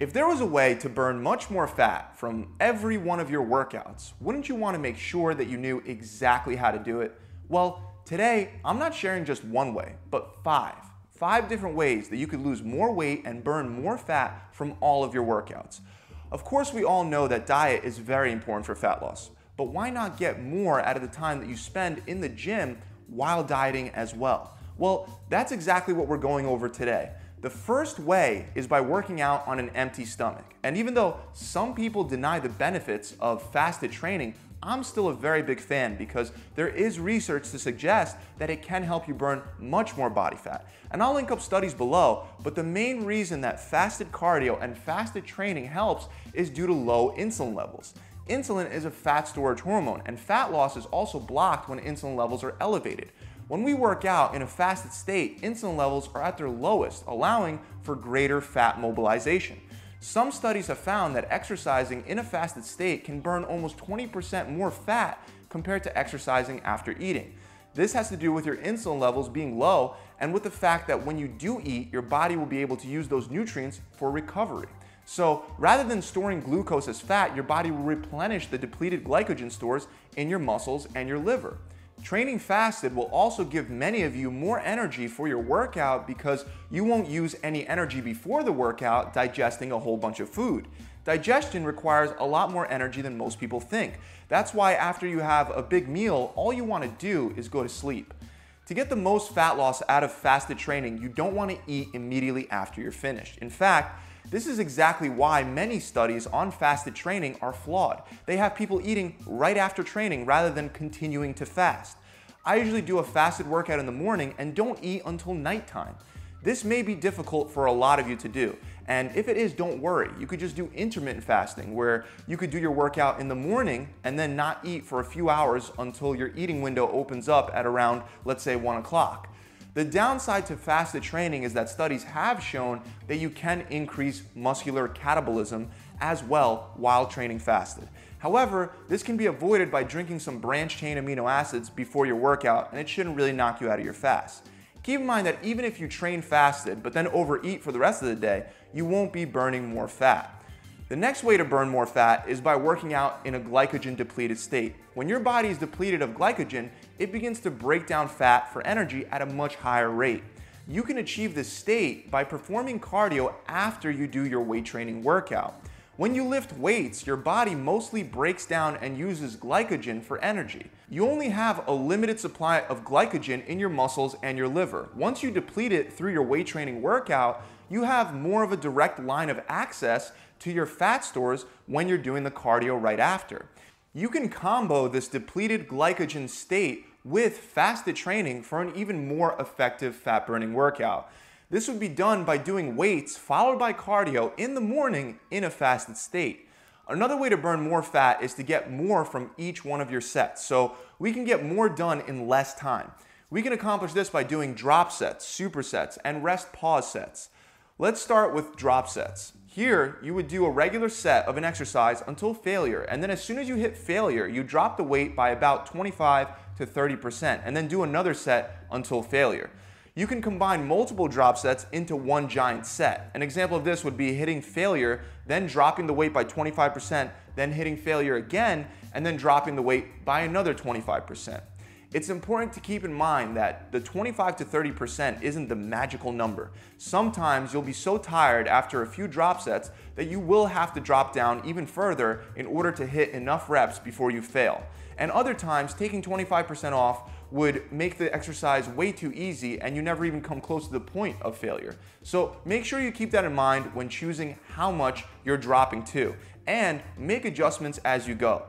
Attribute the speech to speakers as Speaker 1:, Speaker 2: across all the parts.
Speaker 1: If there was a way to burn much more fat from every one of your workouts, wouldn't you want to make sure that you knew exactly how to do it? Well, today I'm not sharing just one way, but five. Five different ways that you could lose more weight and burn more fat from all of your workouts. Of course, we all know that diet is very important for fat loss, but why not get more out of the time that you spend in the gym while dieting as well? Well, that's exactly what we're going over today. The first way is by working out on an empty stomach. And even though some people deny the benefits of fasted training, I'm still a very big fan because there is research to suggest that it can help you burn much more body fat. And I'll link up studies below, but the main reason that fasted cardio and fasted training helps is due to low insulin levels. Insulin is a fat storage hormone, and fat loss is also blocked when insulin levels are elevated. When we work out in a fasted state, insulin levels are at their lowest, allowing for greater fat mobilization. Some studies have found that exercising in a fasted state can burn almost 20% more fat compared to exercising after eating. This has to do with your insulin levels being low and with the fact that when you do eat, your body will be able to use those nutrients for recovery. So rather than storing glucose as fat, your body will replenish the depleted glycogen stores in your muscles and your liver. Training fasted will also give many of you more energy for your workout because you won't use any energy before the workout digesting a whole bunch of food. Digestion requires a lot more energy than most people think. That's why after you have a big meal, all you want to do is go to sleep. To get the most fat loss out of fasted training, you don't want to eat immediately after you're finished. In fact, this is exactly why many studies on fasted training are flawed. They have people eating right after training rather than continuing to fast. I usually do a fasted workout in the morning and don't eat until nighttime. This may be difficult for a lot of you to do, and if it is, don't worry. You could just do intermittent fasting where you could do your workout in the morning and then not eat for a few hours until your eating window opens up at around, let's say, 1 o'clock. The downside to fasted training is that studies have shown that you can increase muscular catabolism as well while training fasted. However, this can be avoided by drinking some branched chain amino acids before your workout, and it shouldn't really knock you out of your fast. Keep in mind that even if you train fasted but then overeat for the rest of the day, you won't be burning more fat. The next way to burn more fat is by working out in a glycogen depleted state. When your body is depleted of glycogen, it begins to break down fat for energy at a much higher rate. You can achieve this state by performing cardio after you do your weight training workout. When you lift weights, your body mostly breaks down and uses glycogen for energy. You only have a limited supply of glycogen in your muscles and your liver. Once you deplete it through your weight training workout, you have more of a direct line of access to your fat stores when you're doing the cardio right after. You can combo this depleted glycogen state with fasted training for an even more effective fat burning workout. This would be done by doing weights followed by cardio in the morning in a fasted state. Another way to burn more fat is to get more from each one of your sets. So we can get more done in less time. We can accomplish this by doing drop sets, supersets, and rest pause sets. Let's start with drop sets. Here, you would do a regular set of an exercise until failure, and then as soon as you hit failure, you drop the weight by about 25 to 30%, and then do another set until failure. You can combine multiple drop sets into one giant set. An example of this would be hitting failure, then dropping the weight by 25%, then hitting failure again, and then dropping the weight by another 25%. It's important to keep in mind that the 25 to 30% isn't the magical number. Sometimes you'll be so tired after a few drop sets that you will have to drop down even further in order to hit enough reps before you fail. And other times, taking 25% off would make the exercise way too easy and you never even come close to the point of failure. So make sure you keep that in mind when choosing how much you're dropping to and make adjustments as you go.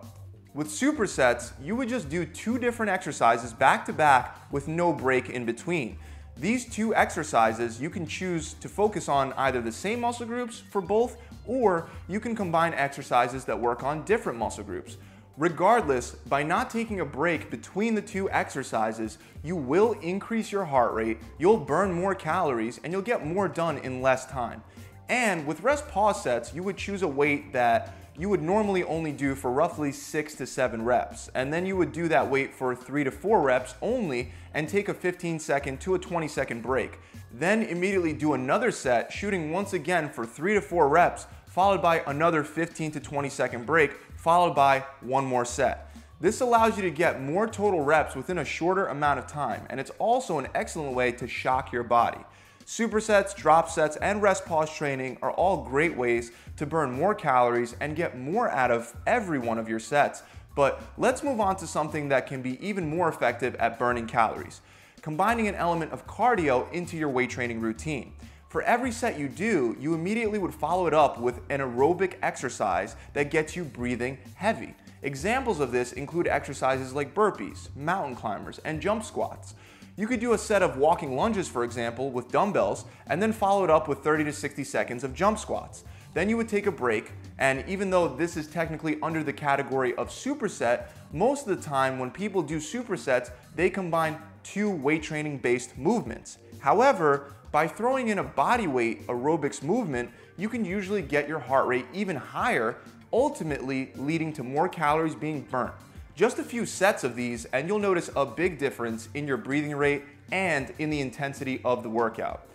Speaker 1: With supersets, you would just do two different exercises back to back with no break in between. These two exercises, you can choose to focus on either the same muscle groups for both, or you can combine exercises that work on different muscle groups. Regardless, by not taking a break between the two exercises, you will increase your heart rate, you'll burn more calories, and you'll get more done in less time. And with rest pause sets, you would choose a weight that you would normally only do for roughly six to seven reps. And then you would do that weight for three to four reps only and take a 15 second to a 20 second break. Then immediately do another set, shooting once again for three to four reps, followed by another 15 to 20 second break, followed by one more set. This allows you to get more total reps within a shorter amount of time, and it's also an excellent way to shock your body. Supersets, drop sets, and rest pause training are all great ways to burn more calories and get more out of every one of your sets. But let's move on to something that can be even more effective at burning calories combining an element of cardio into your weight training routine. For every set you do, you immediately would follow it up with an aerobic exercise that gets you breathing heavy. Examples of this include exercises like burpees, mountain climbers, and jump squats. You could do a set of walking lunges, for example, with dumbbells, and then follow it up with 30 to 60 seconds of jump squats. Then you would take a break, and even though this is technically under the category of superset, most of the time when people do supersets, they combine two weight training based movements. However, by throwing in a body weight aerobics movement, you can usually get your heart rate even higher, ultimately leading to more calories being burnt. Just a few sets of these, and you'll notice a big difference in your breathing rate and in the intensity of the workout.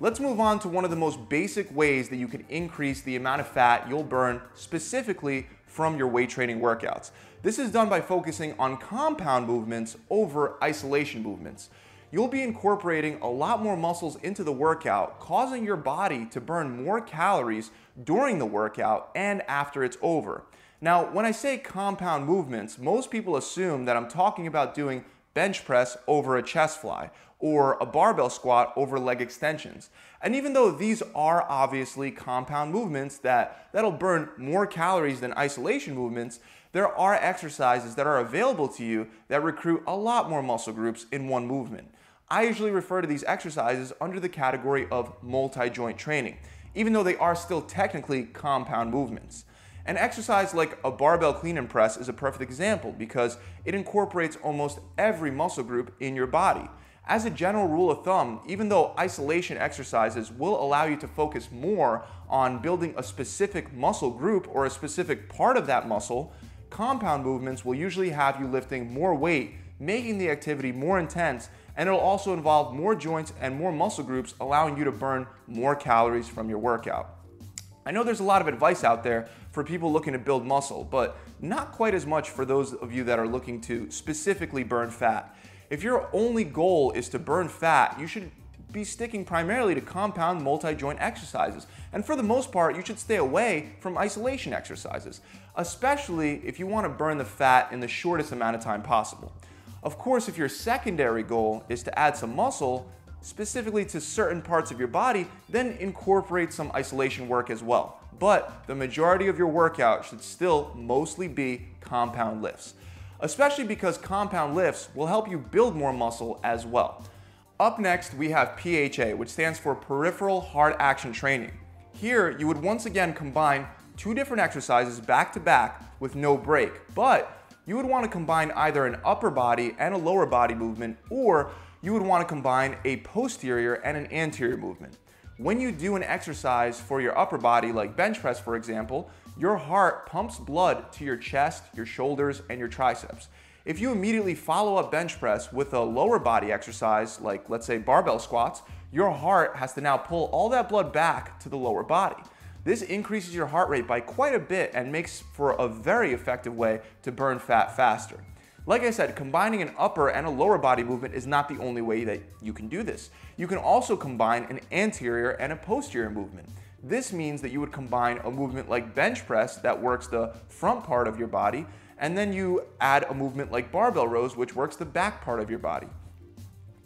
Speaker 1: Let's move on to one of the most basic ways that you can increase the amount of fat you'll burn specifically from your weight training workouts. This is done by focusing on compound movements over isolation movements. You'll be incorporating a lot more muscles into the workout, causing your body to burn more calories during the workout and after it's over. Now, when I say compound movements, most people assume that I'm talking about doing bench press over a chest fly or a barbell squat over leg extensions. And even though these are obviously compound movements that, that'll burn more calories than isolation movements, there are exercises that are available to you that recruit a lot more muscle groups in one movement. I usually refer to these exercises under the category of multi-joint training, even though they are still technically compound movements. An exercise like a barbell clean and press is a perfect example because it incorporates almost every muscle group in your body. As a general rule of thumb, even though isolation exercises will allow you to focus more on building a specific muscle group or a specific part of that muscle, compound movements will usually have you lifting more weight, making the activity more intense, and it'll also involve more joints and more muscle groups, allowing you to burn more calories from your workout. I know there's a lot of advice out there for people looking to build muscle, but not quite as much for those of you that are looking to specifically burn fat. If your only goal is to burn fat, you should be sticking primarily to compound multi-joint exercises. And for the most part, you should stay away from isolation exercises, especially if you want to burn the fat in the shortest amount of time possible. Of course, if your secondary goal is to add some muscle, specifically to certain parts of your body, then incorporate some isolation work as well. But the majority of your workout should still mostly be compound lifts especially because compound lifts will help you build more muscle as well. Up next, we have PHA, which stands for Peripheral Heart Action Training. Here, you would once again combine two different exercises back to back with no break, but you would want to combine either an upper body and a lower body movement, or you would want to combine a posterior and an anterior movement. When you do an exercise for your upper body, like bench press for example, your heart pumps blood to your chest, your shoulders, and your triceps. If you immediately follow up bench press with a lower body exercise, like let's say barbell squats, your heart has to now pull all that blood back to the lower body. This increases your heart rate by quite a bit and makes for a very effective way to burn fat faster. Like I said, combining an upper and a lower body movement is not the only way that you can do this. You can also combine an anterior and a posterior movement. This means that you would combine a movement like bench press that works the front part of your body, and then you add a movement like barbell rows, which works the back part of your body.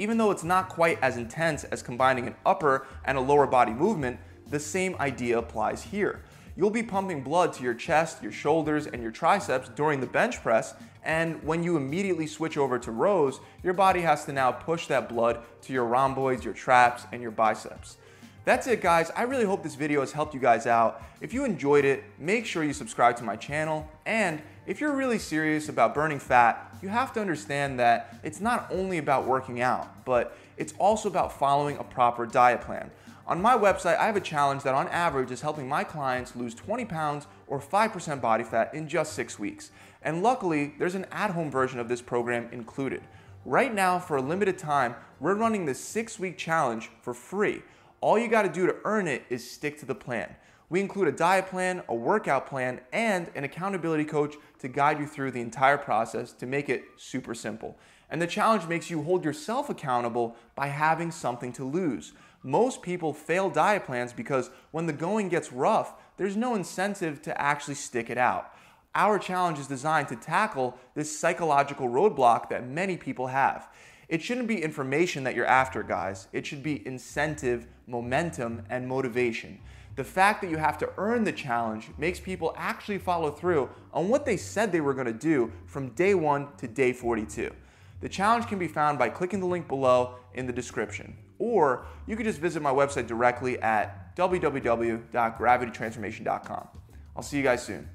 Speaker 1: Even though it's not quite as intense as combining an upper and a lower body movement, the same idea applies here. You'll be pumping blood to your chest, your shoulders, and your triceps during the bench press, and when you immediately switch over to rows, your body has to now push that blood to your rhomboids, your traps, and your biceps. That's it guys, I really hope this video has helped you guys out. If you enjoyed it, make sure you subscribe to my channel, and if you're really serious about burning fat, you have to understand that it's not only about working out, but it's also about following a proper diet plan. On my website, I have a challenge that on average is helping my clients lose 20 pounds or 5% body fat in just six weeks. And luckily, there's an at-home version of this program included. Right now, for a limited time, we're running this six week challenge for free. All you gotta do to earn it is stick to the plan. We include a diet plan, a workout plan, and an accountability coach to guide you through the entire process to make it super simple. And the challenge makes you hold yourself accountable by having something to lose. Most people fail diet plans because when the going gets rough, there's no incentive to actually stick it out. Our challenge is designed to tackle this psychological roadblock that many people have. It shouldn't be information that you're after, guys. It should be incentive, momentum, and motivation. The fact that you have to earn the challenge makes people actually follow through on what they said they were going to do from day one to day 42. The challenge can be found by clicking the link below in the description, or you could just visit my website directly at www.gravitytransformation.com. I'll see you guys soon.